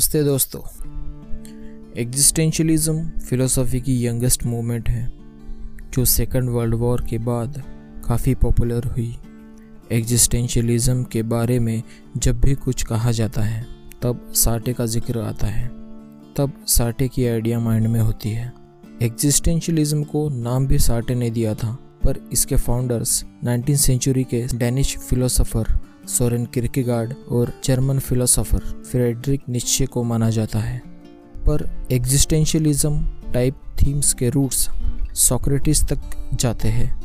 नमस्ते दोस्तों। Existentialism philosophy की यंगेस्ट मूवमेंट है, जो सेकेंड वर्ल्ड वॉर के बाद काफ़ी पॉपुलर हुई। एग्जिस्टेंशलिज्म के बारे में जब भी कुछ कहा जाता है, तब साटे का ज़िक्र आता है। तब साटे की आइडिया माइंड में होती है। एग्जिस्टेंशलिज्म को नाम भी साटे ने दिया था, पर इसके फाउंडर्स 19 सेंचुरी के डेनिश फिलोसोफर सोरेन किर्केगार्ड और जर्मन फिलोसोफर फ्रेडरिक निश्चय को माना जाता है। पर एग्जिस्टेंशियलिज्म टाइप थीम्स के रूट्स सोक्रेटिस तक जाते हैं,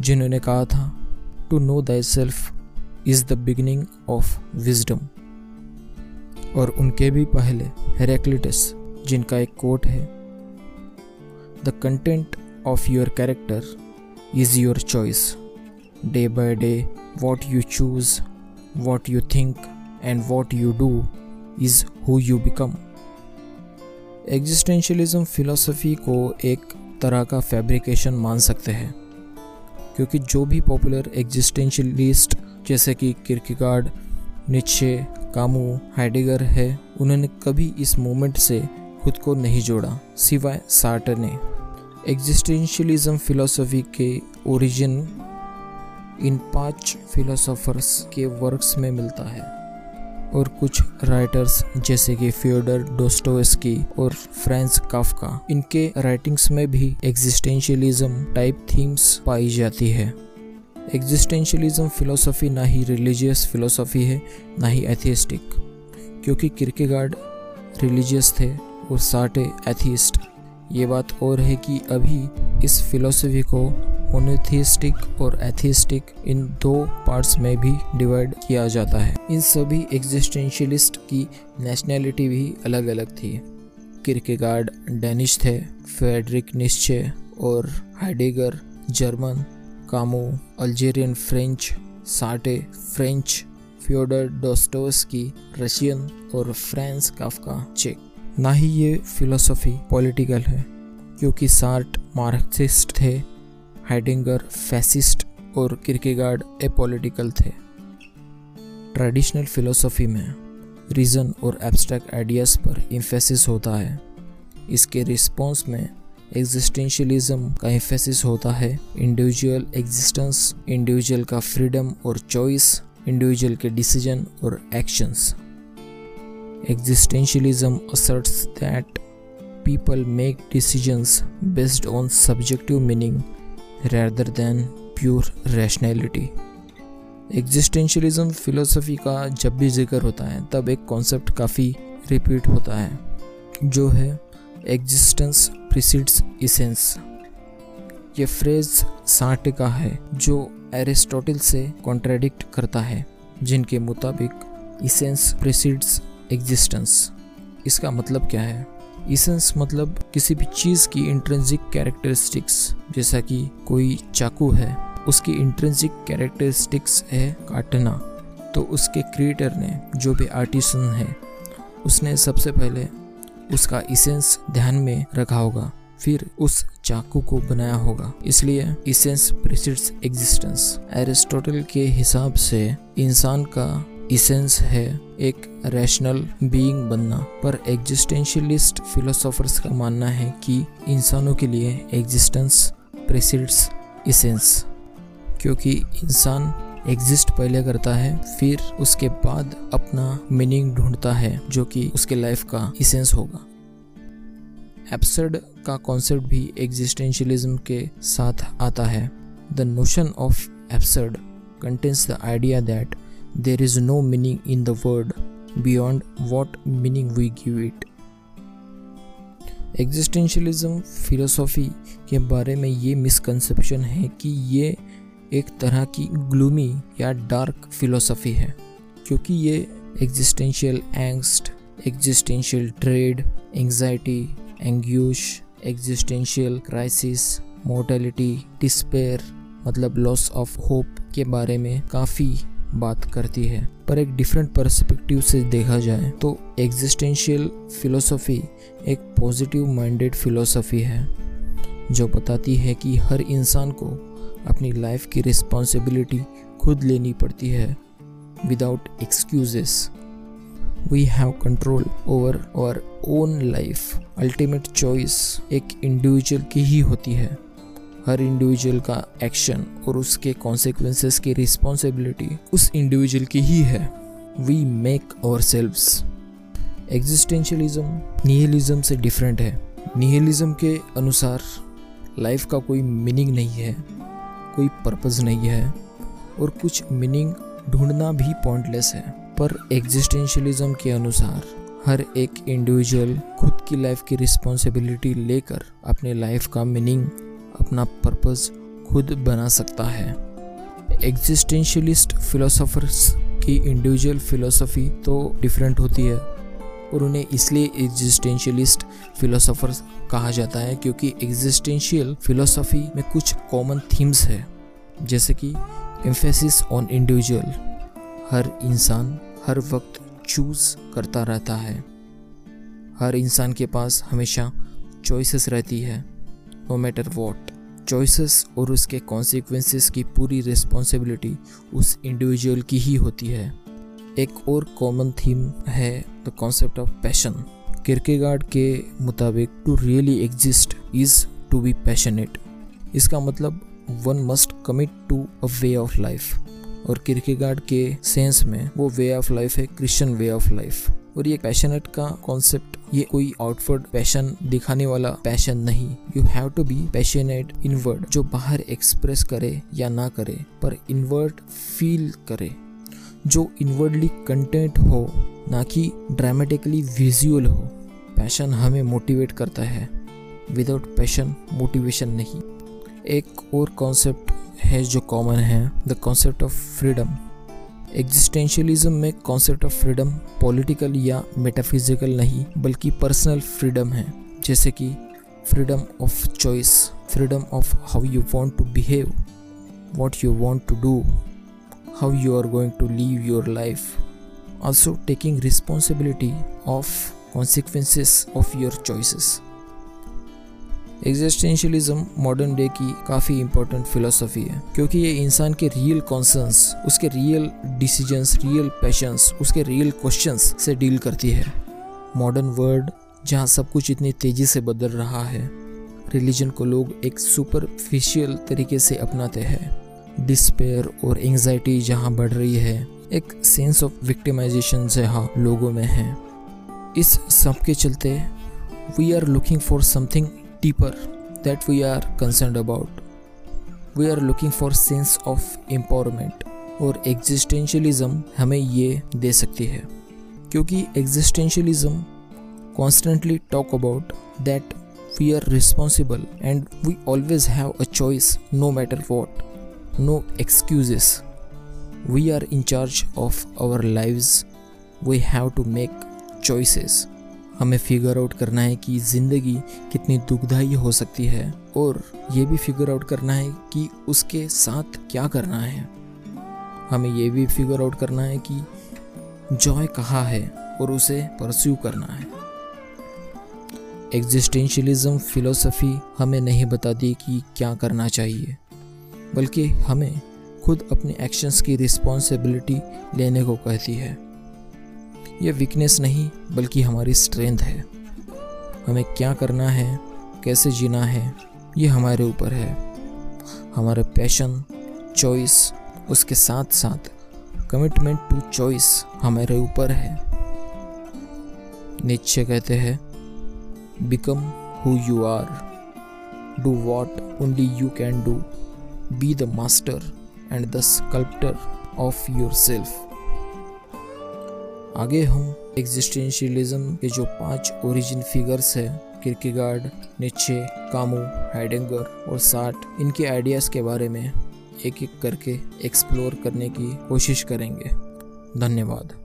जिन्होंने कहा था to know the self is the beginning of wisdom और उनके भी पहले हेरेक्लिटस, जिनका एक कोट है the content of your character is your choice day by day what you choose what you think and what you do is who you become. Existentialism philosophy को एक तरह का फैब्रिकेशन मान सकते हैं, क्योंकि जो भी पॉपुलर एग्जिस्टेंशलिस्ट जैसे कि किरकिगार्ड निच्छे कामू हाइडेगर है, उन्होंने कभी इस मूवमेंट से खुद को नहीं जोड़ा, सिवाय सार्टर ने। एग्जिस्टेंशलिज्म फिलोसफी के ओरिजिन इन पाँच फिलोसोफर्स के वर्क्स में मिलता है। और कुछ राइटर्स जैसे कि फ्योडर डोस्टोवस्की और फ्रांस काफका इनके राइटिंग्स में भी एग्जिस्टेंशियलिज्म टाइप थीम्स पाई जाती है। एग्जिस्टेंशियलिज्म फिलोसफी ना ही रिलीजियस फिलोसफी है, ना ही एथियस्टिक क्योंकि किरकेगार्ड रिलीजियस थे और साटे एथियस्ट ये बात और है कि अभी इस फिलोसफी को मोनोथिस्टिक और एथिस्टिक इन दो पार्ट्स में भी डिवाइड किया जाता है। इन सभी एग्जिस्टेंशियलिस्ट की नेशनैलिटी भी अलग अलग थी। किरकेगार्ड डेनिश थे फेडरिक निश्चय और Heidegger German Camus Algerian French Sartre French Fyodor Dostoevsky Russian और फ्रांस काफका चेक ना ही ये फिलोसफी पॉलिटिकल है, क्योंकि सार्ट मार्क्सिस्ट थे हाइडिंगर फैसिस्ट और किरकेगार्ड ए पॉलिटिकल थे। ट्रेडिशनल फिलोसफी में रीज़न और एब्स्ट्रैक्ट आइडियाज़ पर इम्फेसिस होता है। इसके रिस्पॉन्स में एग्जिस्टेंशियलिज्म का इम्फेसिस होता है। इंडिविजुअल एग्जिस्टेंस इंडिविजुअल का फ्रीडम और चॉइस इंडिविजुअल के डिसीज़न और actions existentialism asserts that people make decisions based on subjective meaning rather than pure rationality. Existentialism philosophy का जब भी ज़िक्र होता है, तब एक कॉन्सेप्ट काफ़ी रिपीट होता है, जो है एग्जिस्टेंस प्रिसीड्स इसेंस ये फ्रेज साठ का है, जो एरिस्टोटल से कॉन्ट्रेडिक्ट करता है, जिनके मुताबिक इसेंस प्रिसीड्स एग्जिस्टेंस इसका मतलब क्या है? इसेंस मतलब किसी भी चीज़ की इंट्रेंसिक कैरेक्टरिस्टिक्स जैसा कि कोई चाकू है, उसकी इंट्रेंसिक कैरेक्टरिस्टिक्स है काटना। तो उसके क्रिएटर ने जो भी आर्टिसन है, उसने सबसे पहले उसका इसेंस ध्यान में रखा होगा, फिर उस चाकू को बनाया होगा। इसलिए इसेंस प्रिसिड्स एग्जिस्टेंस एरिस्टोटल के हिसाब से इंसान का इसेंस है एक रैशनल बीइंग बनना। पर एग्जिस्टेंशियलिस्ट फिलोसोफर्स का मानना है कि इंसानों के लिए एग्जिस्टेंस प्रेसिड्स इसेंस क्योंकि इंसान एग्जिस्ट पहले करता है, फिर उसके बाद अपना मीनिंग ढूंढता है, जो कि उसके लाइफ का इसेंस होगा। एप्सर्ड का कॉन्सेप्ट भी एग्जिस्टेंशियलिज्म के साथ आता है। The notion of absurd contains the idea that there is no meaning in the word beyond what meaning we give it. Existentialism philosophy के बारे में ये मिसकंसेप्शन है कि ये एक तरह की ग्लूमी या डार्क फिलोसॉफी है, क्योंकि ये existential angst existential dread anxiety anguish existential crisis mortality despair मतलब लॉस ऑफ़ होप के बारे में काफ़ी बात करती है। पर एक डिफरेंट परस्पेक्टिव से देखा जाए तो एग्जिस्टेंशियल फिलोसफी एक पॉजिटिव माइंडेड फिलोसफी है, जो बताती है कि हर इंसान को अपनी लाइफ की रिस्पॉन्सिबिलिटी खुद लेनी पड़ती है without excuses we have control over our own life ultimate choice एक इंडिविजुअल की ही होती है। हर इंडिविजुअल का एक्शन और उसके कॉन्सिक्वेंसेस की रिस्पॉन्सिबिलिटी उस इंडिविजुअल की ही है। We make ourselves existentialism nihilism से डिफरेंट है। निहिलिज्म के अनुसार लाइफ का कोई मीनिंग नहीं है, कोई पर्पज़ नहीं है और कुछ मीनिंग ढूंढना भी पॉइंटलेस है। पर एग्जिस्टेंशियलिज्म के अनुसार हर एक इंडिविजुअल खुद की लाइफ की रिस्पॉन्सिबिलिटी लेकर अपने लाइफ का मीनिंग अपना पर्पस खुद बना सकता है। एग्जिस्टेंशियलिस्ट फिलोसोफर्स की इंडिविजुअल फिलोसफी तो डिफरेंट होती है और उन्हें इसलिए एग्जिस्टेंशियलिस्ट फिलोसोफर्स कहा जाता है क्योंकि एग्जिस्टेंशियल फिलोसफी में कुछ कॉमन थीम्स है। जैसे कि एम्फेसिस ऑन इंडिविजुअल हर इंसान हर वक्त चूज़ करता रहता है। हर इंसान के पास हमेशा चॉइसेस रहती है नो मैटर वॉट चॉइसेस और उसके कॉन्सिक्वेंसेस की पूरी रिस्पॉन्सिबिलिटी उस इंडिविजुअल की ही होती है। एक और कॉमन थीम है the concept of passion Kierkegaard के मुताबिक to really exist is to be passionate इसका मतलब one must commit to a way of life और किरकेगार्ड के सेंस में वो वे ऑफ़ लाइफ है क्रिश्चियन वे ऑफ़ लाइफ और ये पैशनेट का कॉन्सेप्ट ये कोई आउटवर्ड पैशन दिखाने वाला पैशन नहीं। You have to be passionate inward जो बाहर एक्सप्रेस करे या ना करे, पर इनवर्ड फील करे। जो इनवर्डली कंटेंट हो, ना कि ड्रामेटिकली विजुअल हो। पैशन हमें मोटिवेट करता है। विदाउट पैशन मोटिवेशन नहीं। एक और कॉन्सेप्ट है जो कॉमन है the concept of freedom existentialism में कॉन्सेप्ट ऑफ़ फ्रीडम पॉलिटिकल या मेटाफिजिकल नहीं, बल्कि पर्सनल फ्रीडम है। जैसे कि freedom of choice freedom of how you want to behave what you want to do how you are going to live your life also taking responsibility of consequences of your choices existentialism modern day की काफ़ी important philosophy है, क्योंकि ये इंसान के real concerns उसके real decisions real passions उसके real questions से डील करती है। मॉडर्न वर्ल्ड जहाँ सब कुछ इतनी तेज़ी से बदल रहा है रिलीजन को लोग एक सुपरफिशियल तरीके से अपनाते हैं। डिस्पेयर और एंजाइटी जहाँ बढ़ रही है, एक सेंस ऑफ़ विक्टिमाइजेशन जहाँ लोगों में है। इस सब के चलते we are looking for something deeper that we are concerned about. We are looking for sense of empowerment और एग्जिस्टेंशियलिज्म हमें ये दे सकती है। क्योंकि existentialism constantly talk about that we are responsible and we always have a choice no matter what no excuses we are in charge of our lives we have to make choices हमें figure out करना है कि ज़िंदगी कितनी दुखदाई हो सकती है और ये भी फिगर आउट करना है कि उसके साथ क्या करना है। हमें ये भी फिगर आउट करना है कि जॉय कहाँ है और उसे परस्यू करना है। एग्जिस्टेंशियलिज्म फिलोसफी हमें नहीं बताती कि क्या करना चाहिए, बल्कि हमें खुद अपने एक्शंस की रिस्पॉन्सिबिलिटी लेने को कहती है। ये वीकनेस नहीं, बल्कि हमारी स्ट्रेंथ है। हमें क्या करना है, कैसे जीना है ये हमारे ऊपर है। हमारे पैशन चॉइस उसके साथ साथ कमिटमेंट टू चॉइस हमारे ऊपर है। निश्चय कहते हैं become who you are do what only you can do be the master and the sculptor of your self आगे हम एग्जिस्टेंशियलिज्म के जो पाँच ओरिजिन फिगर्स है किरकेगार्ड नीचे कामू हाइडेंगर और साठ इनके आइडियाज़ के बारे में एक एक करके एक्सप्लोर करने की कोशिश करेंगे। धन्यवाद।